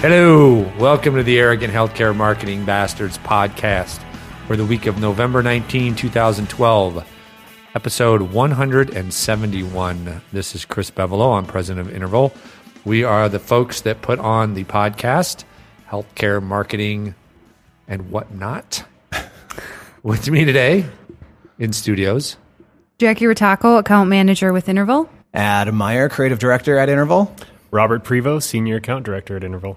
Hello, welcome to the Arrogant Healthcare Marketing Bastards podcast for the week of November 19, 2012, episode 171. This is Chris Bevolo. I'm president of Interval. We are the folks that put on the podcast, healthcare marketing and whatnot. With me today in studios, Jackie Rataco, account manager with Interval. Adam Meyer, creative director at Interval. Robert Prevo, Senior Account Director at Interval.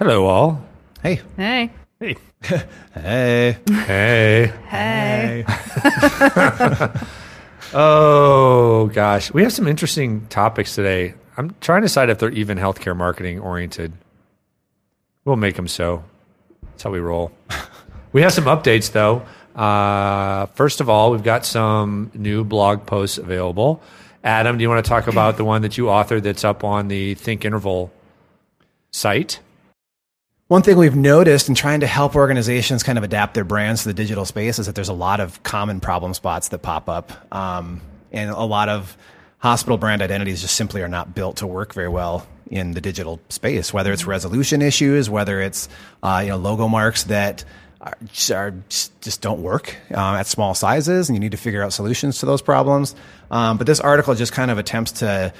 Hello all. Hey. Hey. Hey, Hey. Hey. Hey. Oh gosh, we have some interesting topics today. I'm trying to decide if they're even healthcare marketing oriented. We'll make them so. That's how we roll. we have some updates though. Uh, first of all, we've got some new blog posts available. Adam, do you want to talk about the one that you authored that's up on the Think Interval site? One thing we've noticed in trying to help organizations kind of adapt their brands to the digital space is that there's a lot of common problem spots that pop up. Um, and a lot of hospital brand identities just simply are not built to work very well in the digital space, whether it's resolution issues, whether it's uh, you know logo marks that are, just- are just just don't work uh, at small sizes, and you need to figure out solutions to those problems. Um, but this article just kind of attempts to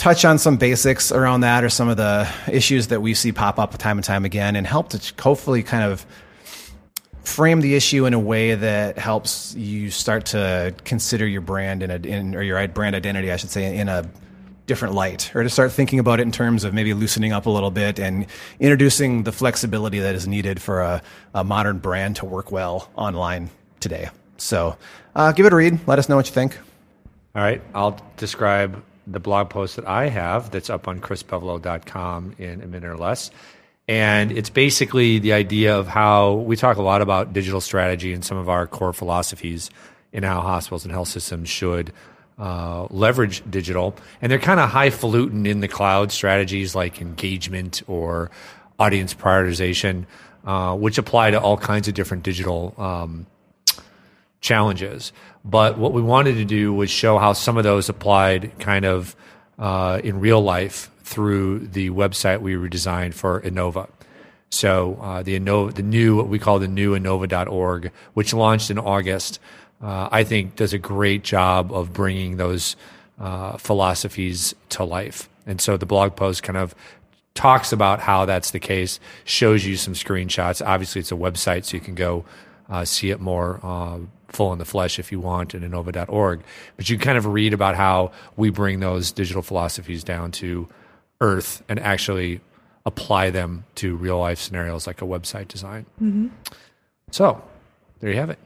touch on some basics around that or some of the issues that we see pop up time and time again and help to hopefully kind of frame the issue in a way that helps you start to consider your brand in a in, or your brand identity I should say in a different light or to start thinking about it in terms of maybe loosening up a little bit and introducing the flexibility that is needed for a, a modern brand to work well online today. So uh, give it a read. Let us know what you think. All right, I'll describe the blog post that I have that's up on chrisbevolo.com in a minute or less. And it's basically the idea of how we talk a lot about digital strategy and some of our core philosophies in how hospitals and health systems should uh, leverage digital. And they're kind of highfalutin in the cloud strategies like engagement or audience prioritization, uh, which apply to all kinds of different digital um, challenges. But what we wanted to do was show how some of those applied kind of uh, in real life through the website we redesigned for Inova. So uh, the Inova, the new what we call the new Inova.org, which launched in August, uh, I think does a great job of bringing those uh, philosophies to life. And so the blog post kind of talks about how that's the case, shows you some screenshots. Obviously, it's a website, so you can go uh, see it more uh, full in the flesh if you want at inova.org. But you kind of read about how we bring those digital philosophies down to earth and actually apply them to real life scenarios like a website design. So there you have it.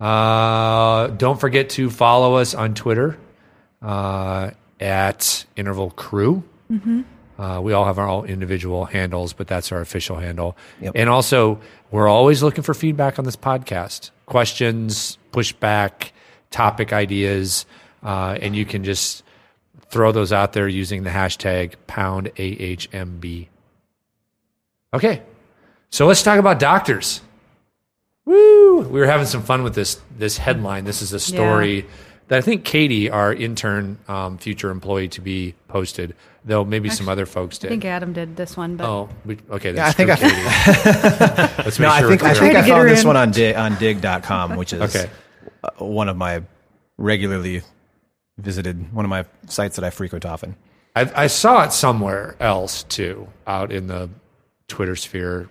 Uh, don't forget to follow us on Twitter uh, at Interval Crew. Uh, we all have our own individual handles, but that's our official handle. And also, we're always looking for feedback on this podcast questions, pushback, topic ideas, uh, and you can just throw those out there using the hashtag pound AHMB. Okay, so let's talk about doctors. Woo! We were having some fun with this this headline. This is a story that I think Katie, our intern, um, future employee, to be posted. Though maybe some other folks did. I think Adam did this one, but oh, we, okay. Yeah, I That's think I- Let's No, make I think we're I think I found this in. one on Digg, on digg.com, which is Okay. uh, one of my regularly visited one of my sites that I frequent often. I, I saw it somewhere else too, out in the Twitter sphere,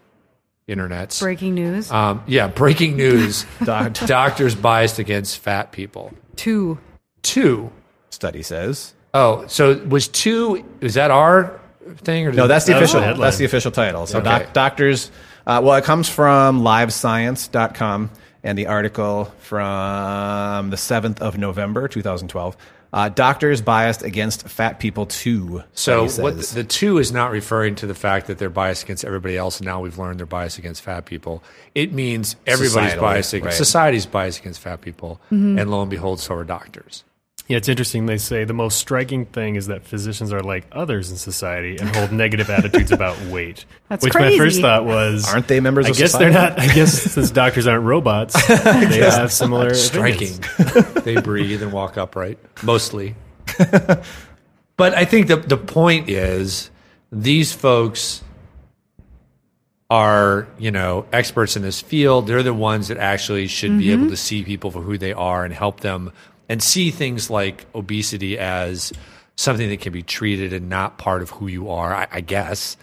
internets. breaking news. Um, yeah, breaking news: Doc- doctors biased against fat people. Two. Two. study says. Oh, so was two? Is that our thing or No, that's the That official. the headline. that's the official title. So Okay. doc, doctors. Uh, well, it comes from LiveScience.com and the article from the seventh of November, two thousand twelve. Uh, doctors biased against fat people too. So what the, the two is not referring to the fact that they're biased against everybody else, and now we've learned they're biased against fat people. It means everybody's Societally, biased against right. society's biased against fat people, and lo and behold, so are doctors. Yeah, it's interesting. They say the most striking thing is that physicians are like others in society and hold negative attitudes about weight. That's which my first thought was, Aren't they members I of guess society? they're not. I guess since doctors aren't robots, they have similar striking. they breathe and walk upright, mostly. but I think the the point is these folks are you know experts in this field. They're the ones that actually should be able mm-hmm. to see people for who they are and help them and see things like obesity as something that can be treated and not part of who you are. I, I guess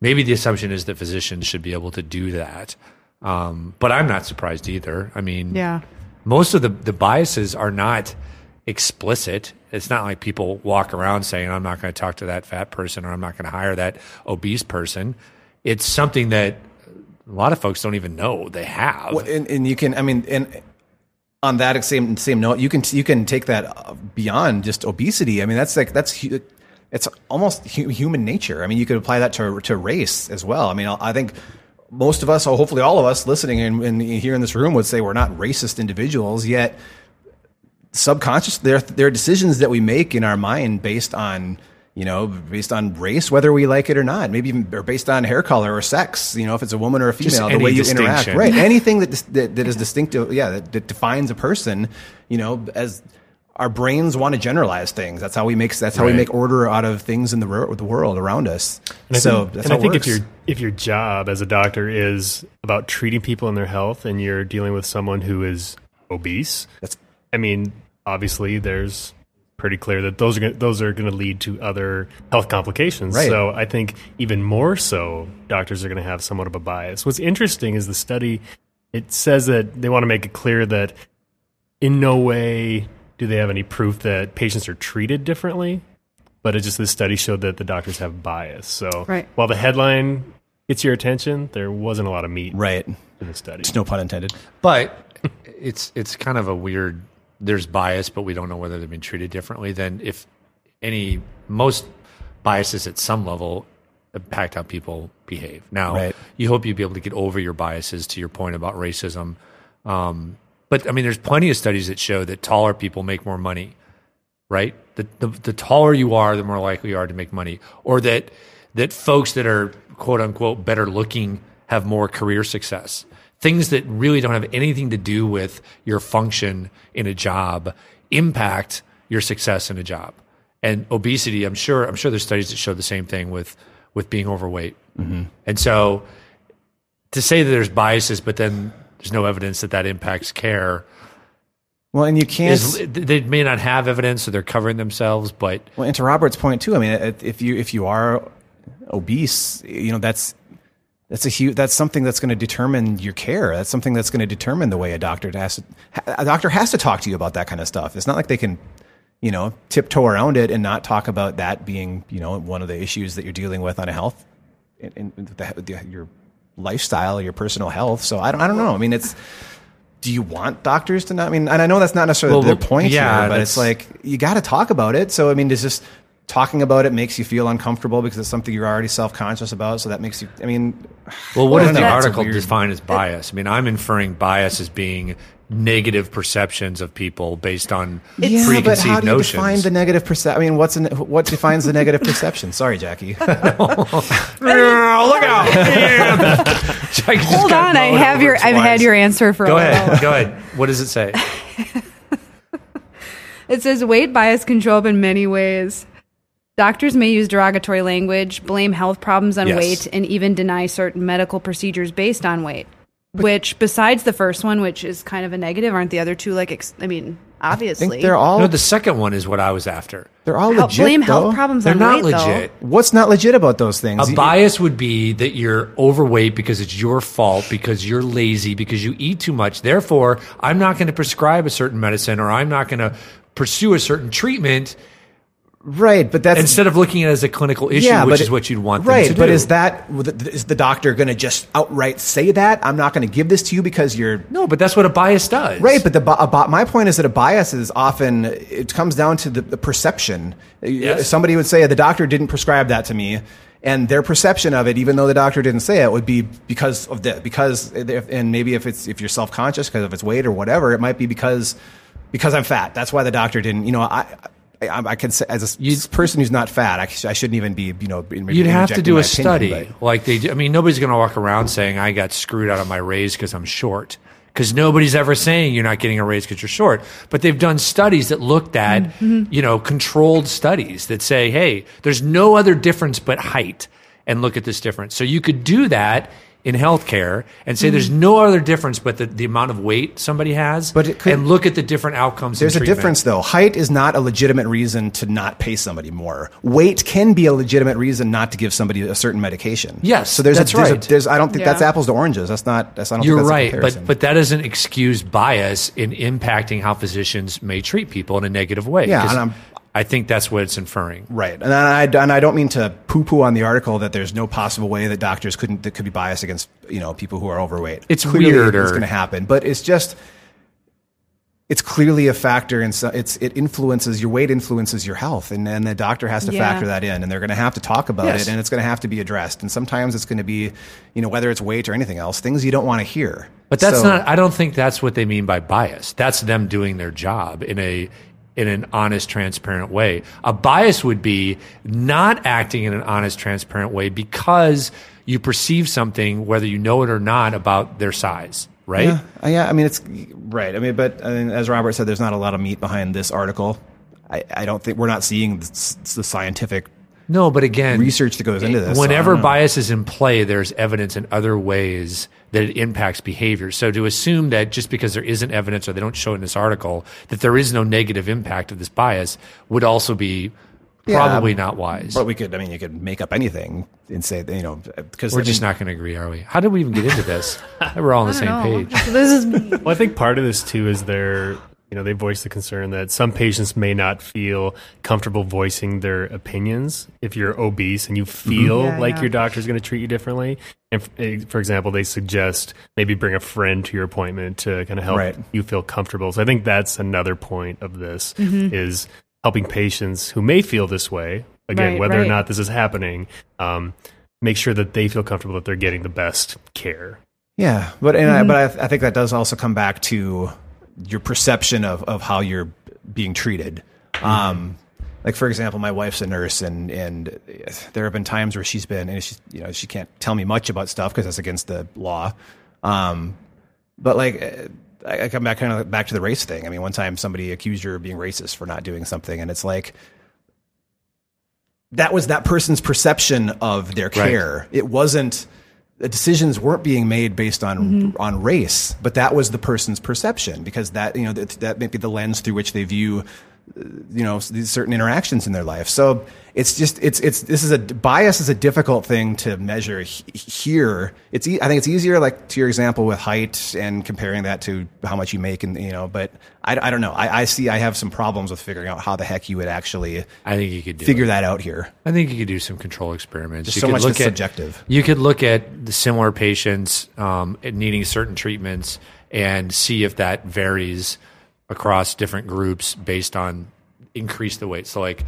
maybe the assumption is that physicians should be able to do that. Um, but I'm not surprised either. I mean, Yeah. most of the, the biases are not explicit. It's not like people walk around saying, I'm not going to talk to that fat person or I'm not going to hire that obese person. It's something that a lot of folks don't even know they have. Well, and, and you can, I mean, and on that same same note, you can you can take that beyond just obesity. I mean, that's like that's it's almost human nature. I mean, you could apply that to to race as well. I mean, I think most of us, or hopefully all of us listening and, and here in this room, would say we're not racist individuals. Yet, subconscious, there there are decisions that we make in our mind based on you know, based on race, whether we like it or not, maybe even or based on hair color or sex, you know, if it's a woman or a female, the way you interact, right? Anything that, that that is distinctive, yeah, that, that defines a person, you know, as our brains want to generalize things. That's how we make that's how we make order out of things in the the world around us. And so think, that's and how I think it if your if your job as a doctor is about treating people and their health, and you're dealing with someone who is obese, That's- I mean, obviously, there's pretty clear that those are gonna, those are going to lead to other health complications. Right. So I think even more so, doctors are going to have somewhat of a bias. What's interesting is the study. It says that they want to make it clear that in no way do they have any proof that patients are treated differently but it just this study showed that the doctors have bias. So Right. while the headline gets your attention, there wasn't a lot of meat right, in the study. It's no pun intended. But it's it's kind of a weird. There's bias, but we don't know whether they've been treated differently than if any most biases at some level impact how people behave. Now, Right. you hope you'd be able to get over your biases. To your point about racism, um, but I mean, there's plenty of studies that show that taller people make more money. Right, the, the the taller you are, the more likely you are to make money, or that that folks that are quote unquote better looking have more career success. Things that really don't have anything to do with your function in a job impact your success in a job. And obesity, I'm sure, I'm sure there's studies that show the same thing with with being overweight. Mm-hmm. And so, to say that there's biases, but then there's no evidence that that impacts care, Well, and you can't. is they may not have evidence, so they're covering themselves. But Well, and to Robert's point too, I mean, if you if you are obese, you know that's that's a huge that's something that's going to determine your care. That's something that's going to determine the way a doctor has to, a doctor has to talk to you about that kind of stuff. It's not like they can, you know, tiptoe around it and not talk about that being you know one of the issues that you're dealing with on a health in, in the, the, your lifestyle, your personal health. So I don't I don't know. I mean, it's. Do you want doctors to not? I mean, and I know that's not necessarily Well, their point yeah, here, but it's like you got to talk about it. So I mean, does just talking about it makes you feel uncomfortable because it's something you're already self conscious about? So that makes you. I mean, well, what does don't the know. It's a article weird- define as bias? I mean, I'm inferring bias as being negative perceptions of people based on yeah, preconceived but how do you notions. define the negative perception? I mean, what's an, what defines the negative perception? Sorry, Jackie. look out! Hold on, I have your I've had your answer for Go a while. ahead. Go ahead. What does it say? It says weight bias can show up in many ways. Doctors may use derogatory language, blame health problems on Yes. weight, and even deny certain medical procedures based on weight. which, besides the first one, which is kind of a negative, aren't the other two like? Ex- I mean, I obviously, think they're all No, the second one is what I was after. they're all Help- legit. blame health problems on weight They're on not weight, legit. What's not legit about those things? A bias would be that you're overweight because it's your fault, because you're lazy, because you eat too much. Therefore, I'm not going to prescribe a certain medicine or I'm not going to pursue a certain treatment right, but that's instead of looking at it as a clinical issue, which but is what you'd want right, but is that is the doctor going to just outright say that I'm not going to give this to you because you're no, but that's what a bias does. Right, but the a my point is that a bias is often it comes down to the, the perception. Yes. Somebody would say the doctor didn't prescribe that to me, and their perception of it, even though the doctor didn't say it, would be because of the because and maybe if it's if you're self conscious because of its weight or whatever, it might be because because I'm fat. That's why the doctor didn't. You know, I. I, I can say as a s- person who's not fat, I, I shouldn't even be, you know, maybe You'd have to do a opinion, study but- like they do. I mean, nobody's going to walk around saying I got screwed out of my raise because I'm short. Because nobody's ever saying you're not getting a raise because you're short. But they've done studies that looked at, Mm-hmm. you know, controlled studies that say, hey, there's no other difference but height, and look at this difference. So you could do that in healthcare and say there's mm. no other difference but the, the amount of weight somebody has, But it could- and look at the different outcomes. in There's a treatment. difference, though. Height is not a legitimate reason to not pay somebody more. Weight can be a legitimate reason not to give somebody a certain medication. Yes, so there's that's a, there's a- right. there's, I don't think that's Yeah. apples to oranges. That's not. That's I don't You're think that's a right, comparison. but but that doesn't excuse bias in impacting how physicians may treat people in a negative way. Yeah, 'Cause and I'm- I think that's what it's inferring. Right, and I and I don't mean to poo-poo on the article that there's no possible way that doctors couldn't that could be biased against you know people who are overweight. It's Clearly weirder. It's going to happen, but it's just it's clearly a factor, and so it's it influences your weight influences your health, and and the doctor has to Yeah. factor that in, and they're going to have to talk about Yes. it, and it's going to have to be addressed, and sometimes it's going to be you know whether it's weight or anything else, things you don't want to hear. But that's So- not. I don't think that's what they mean by bias. That's them doing their job in a in an honest, transparent way. A bias would be not acting in an honest, transparent way because you perceive something, whether you know it or not, about their size. Right? Yeah, uh, yeah. I mean, it's right. I mean, but I mean, as Robert said, there's not a lot of meat behind this article. I, I don't think we're not seeing the, the scientific No, but again, research that goes into this. Whenever don't uh, bias is in play, there's evidence in other ways that it impacts behavior. So to assume that just because there isn't evidence or they don't show it in this article that there is no negative impact of this bias would also be Yeah, probably not wise. But we could, I mean, you could make up anything and say, you know, because We're I just mean, not going to agree, are we? How did we even get into this? We're all on the same know. page. This is Well, I think part of this too is they're, you know, they voice the concern that some patients may not feel comfortable voicing their opinions if you're obese and you feel Yeah, like yeah. your doctor's going to treat you differently. And f- eh, for example, they suggest maybe bring a friend to your appointment to kind of help Right. you feel comfortable. So I think that's another point of this Mm-hmm. is helping patients who may feel this way. Again, Right, whether or not this is happening, um, make sure that they feel comfortable that they're getting the best care. yeah, but and I, but I, I think that does also come back to your perception of of how you're being treated. Um, like for example, my wife's a nurse, and and there have been times where she's been, and she you know she can't tell me much about stuff because that's against the law. Um, but like. I I come back kind of back to the race thing. I mean, one time somebody accused her of being racist for not doing something, and it's like that was that person's perception of their care. It wasn't the decisions weren't being made based on on race, but that was the person's perception because that you know that, that may be the lens through which they view uh, you know these certain interactions in their life. So it's just it's it's this is a bias is a difficult thing to measure he- here. It's e- I think it's easier like to your example with height and comparing that to how much you make and you know, but I, I don't know. I, I see I have some problems with figuring out how the heck you would actually I think you could do figure it. that out here. I think you could do some control experiments. There's you so could much look at, subjective. You could look at the similar patients um, needing certain treatments and see if that varies across different groups based on increase the weight. So like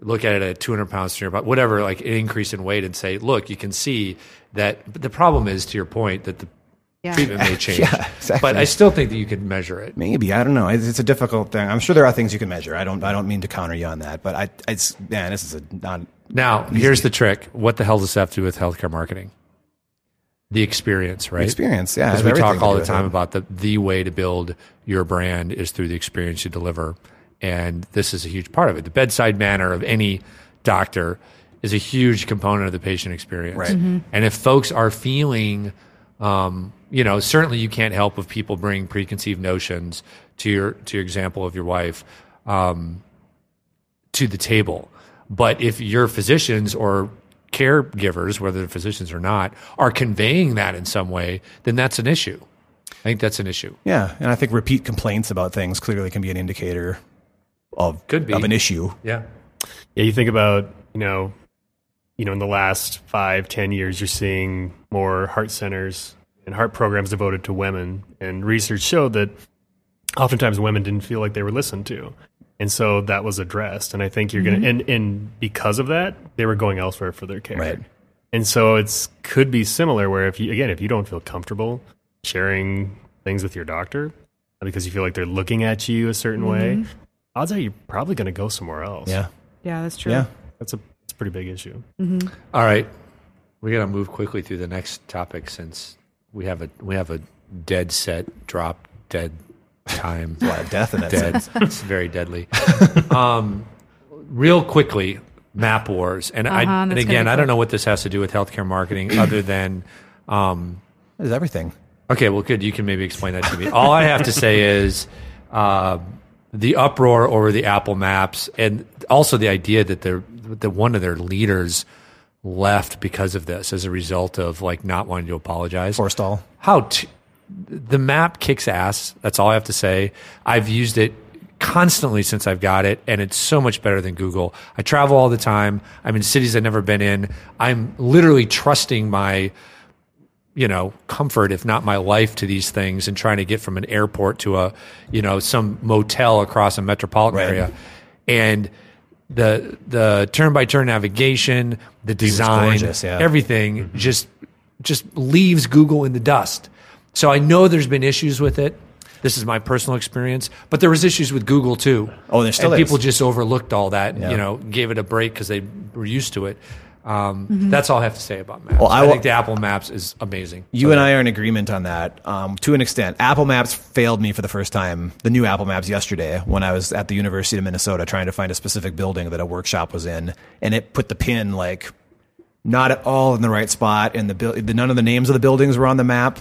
look at it at 200 pounds to your body, whatever, like an increase in weight and say, look, you can see that. But the problem is, to your point, that the yeah. treatment may change. Yeah, exactly. But I still think that you could measure it. Maybe I don't know. It's, it's a difficult thing. I'm sure there are things you can measure. I don't. I don't mean to counter you on that, but I. It's man, this is a not. Now, here's the trick. What the hell does this have to do with healthcare marketing? The experience, right? Experience, yeah, Because we talk all the time it. about the the way to build your brand is through the experience you deliver, and this is a huge part of it. The bedside manner of any doctor is a huge component of the patient experience. Right. Mhm. And if folks are feeling, um, you know, certainly you can't help if people bring preconceived notions to your to your example of your wife. Um, to the table. But if your physicians or caregivers, whether they're physicians or not, are conveying that in some way, then that's an issue. I think that's an issue. Yeah, and I think repeat complaints about things clearly can be an indicator of Could be. of an issue. Yeah. Yeah, you think about you know, you know, in the last five, ten years, you're seeing more heart centers and heart programs devoted to women, and research showed that oftentimes women didn't feel like they were listened to, and so that was addressed. And I think you're gonna, mm-hmm. and and because of that, they were going elsewhere for their care. Right. And so it's could be similar where if you again if you don't feel comfortable sharing things with your doctor because you feel like they're looking at you a certain way, mm-hmm. odds are you're probably going to go somewhere else. Yeah, Yeah, that's true. yeah. That's a it's a pretty big issue. Mm-hmm. All right. We got to move quickly through the next topic since we have a we have a dead set drop dead time. A lot of death in that dead. sense. it's very deadly. Um, real quickly, map wars, and I Uh-huh, and that's gonna again, be I don't quick. know what this has to do with healthcare marketing, other than Um, It is everything. Okay, well, good. You can maybe explain that to me. All I have to say is uh, the uproar over the Apple Maps, and also the idea that they're that one of their leaders left because of this as a result of like not wanting to apologize. Forstall. How t- the map kicks ass. That's all I have to say. I've used it constantly since I've got it, and it's so much better than Google. I travel all the time. I'm in cities I've never been in. I'm literally trusting my you know comfort if not my life to these things and trying to get from an airport to a you know some motel across a metropolitan Right. area and the the turn by turn navigation the design gorgeous, yeah. everything mm-hmm. just just leaves google in the dust so i know there's been issues with it this is my personal experience but there was issues with google too Oh, there still and is. people just overlooked all that and, Yeah. you know gave it a break because they were used to it um, that's all I have to say about maps. Well, I I, will- think the Apple Maps is amazing. You and I are in agreement on that um, to an extent. Apple Maps failed me for the first time, the new Apple Maps yesterday, when I was at the University of Minnesota trying to find a specific building that a workshop was in, and it put the pin like not at all in the right spot, and the, the none of the names of the buildings were on the map.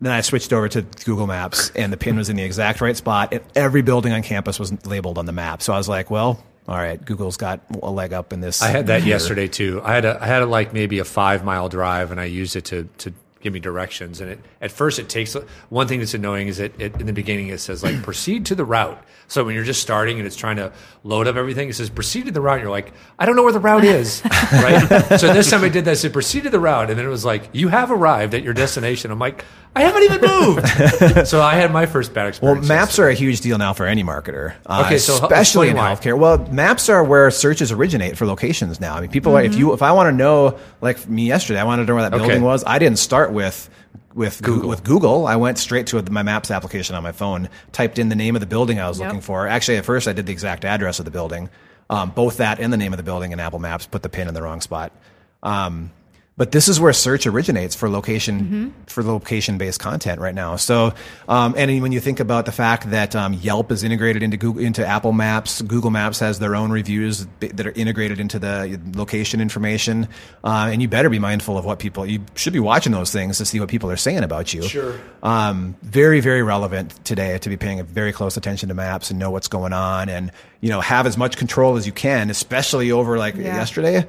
Then I switched over to Google Maps, and the pin was in the exact right spot, and every building on campus was labeled on the map. So I was like, well, all right, Google's got a leg up in this. I had that yesterday too. I had a I had a, like maybe a five mile drive, and I used it to to give me directions. And it at first it takes one thing that's annoying is that it, in the beginning it says like proceed to the route. So when you're just starting and it's trying to load up everything, it says proceed to the route. And you're like, I don't know where the route is, right? so this time I did that. I said proceed to the route, and then it was like you have arrived at your destination. I'm like, I haven't even moved. so I had my first bad experience. Well, maps are a huge deal now for any marketer, uh, Okay, so especially in why. healthcare. Well, maps are where searches originate for locations now. I mean, people are, if you if I want to know, like me yesterday, I wanted to know where that Okay. building was. I didn't start with with Google. with Google. I went straight to my Maps application on my phone, typed in the name of the building I was Yep. looking for. Actually, at first I did the exact address of the building, um, both that and the name of the building in Apple Maps. Put the pin in the wrong spot. Um, but this is where search originates for location for location based content right now. So, um, and when you think about the fact that um, Yelp is integrated into Google into Apple Maps, Google Maps has their own reviews that are integrated into the location information, uh, and you better be mindful of what people. You should be watching those things to see what people are saying about you. Sure. Um, very very relevant today to be paying very close attention to maps and know what's going on, and you know have as much control as you can, especially over like Yeah. yesterday.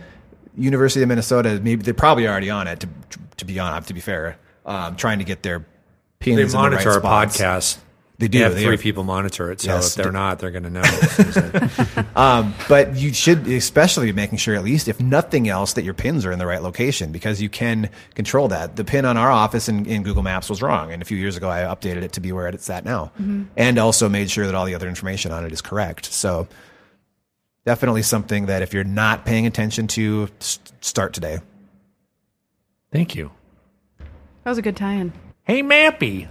University of Minnesota, maybe they're probably already on it. To to be on, to be fair, um, trying to get their pins they in the monitor right our spots. podcast. They do. They have They three have- people monitor it. So Yes. if they're not, they're going to know. Um, but you should especially be making sure, at least if nothing else, that your pins are in the right location because you can control that. The pin on our office in, in Google Maps was wrong, and a few years ago I updated it to be where it's at now, and also made sure that all the other information on it is correct. So definitely something that if you're not paying attention to, start today. Thank you. That was a good tie-in. Hey, Mappy.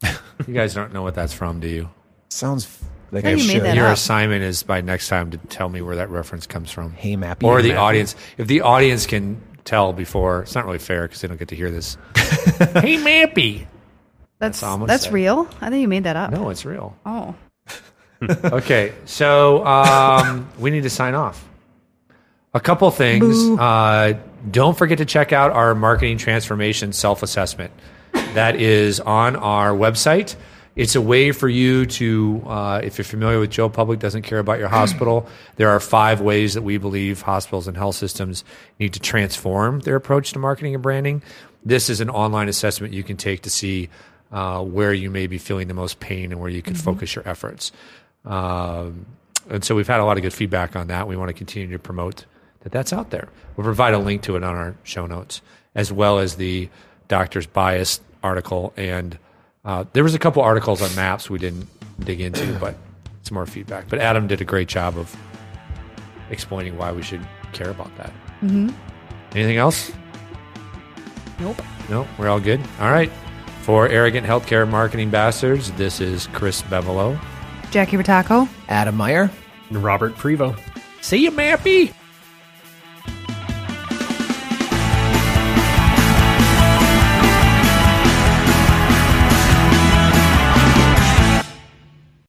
you guys don't know what that's from, do you? Sounds like I made should. that Your up. assignment is by next time to tell me where that reference comes from. Hey, Mappy. or the Mappy. audience. If the audience can tell before, it's not really fair because they don't get to hear this. hey, Mappy. That's all I'm that's, real. I think you made that up. No, it's real. Oh, Okay, so um, we need to sign off. A couple things. Uh, don't forget to check out our marketing transformation self assessment. That is on our website. It's a way for you to, uh, if you're familiar with Joe Public doesn't care about your hospital, there are five ways that we believe hospitals and health systems need to transform their approach to marketing and branding. This is an online assessment you can take to see uh, where you may be feeling the most pain and where you can focus your efforts. Um, and so we've had a lot of good feedback on that. We want to continue to promote that that's out there. We'll provide a link to it on our show notes, as well as the doctor's bias article. And uh, there was a couple articles on maps we didn't dig into, but it's more feedback. But Adam did a great job of explaining why we should care about that. Mm-hmm. Anything else? nope. No, we're all good. All right. For Arrogant Healthcare Marketing Bastards, this is Chris Bevolo. Jackie Rataco. Adam Meyer. And Robert Prevo. See you, Mappy.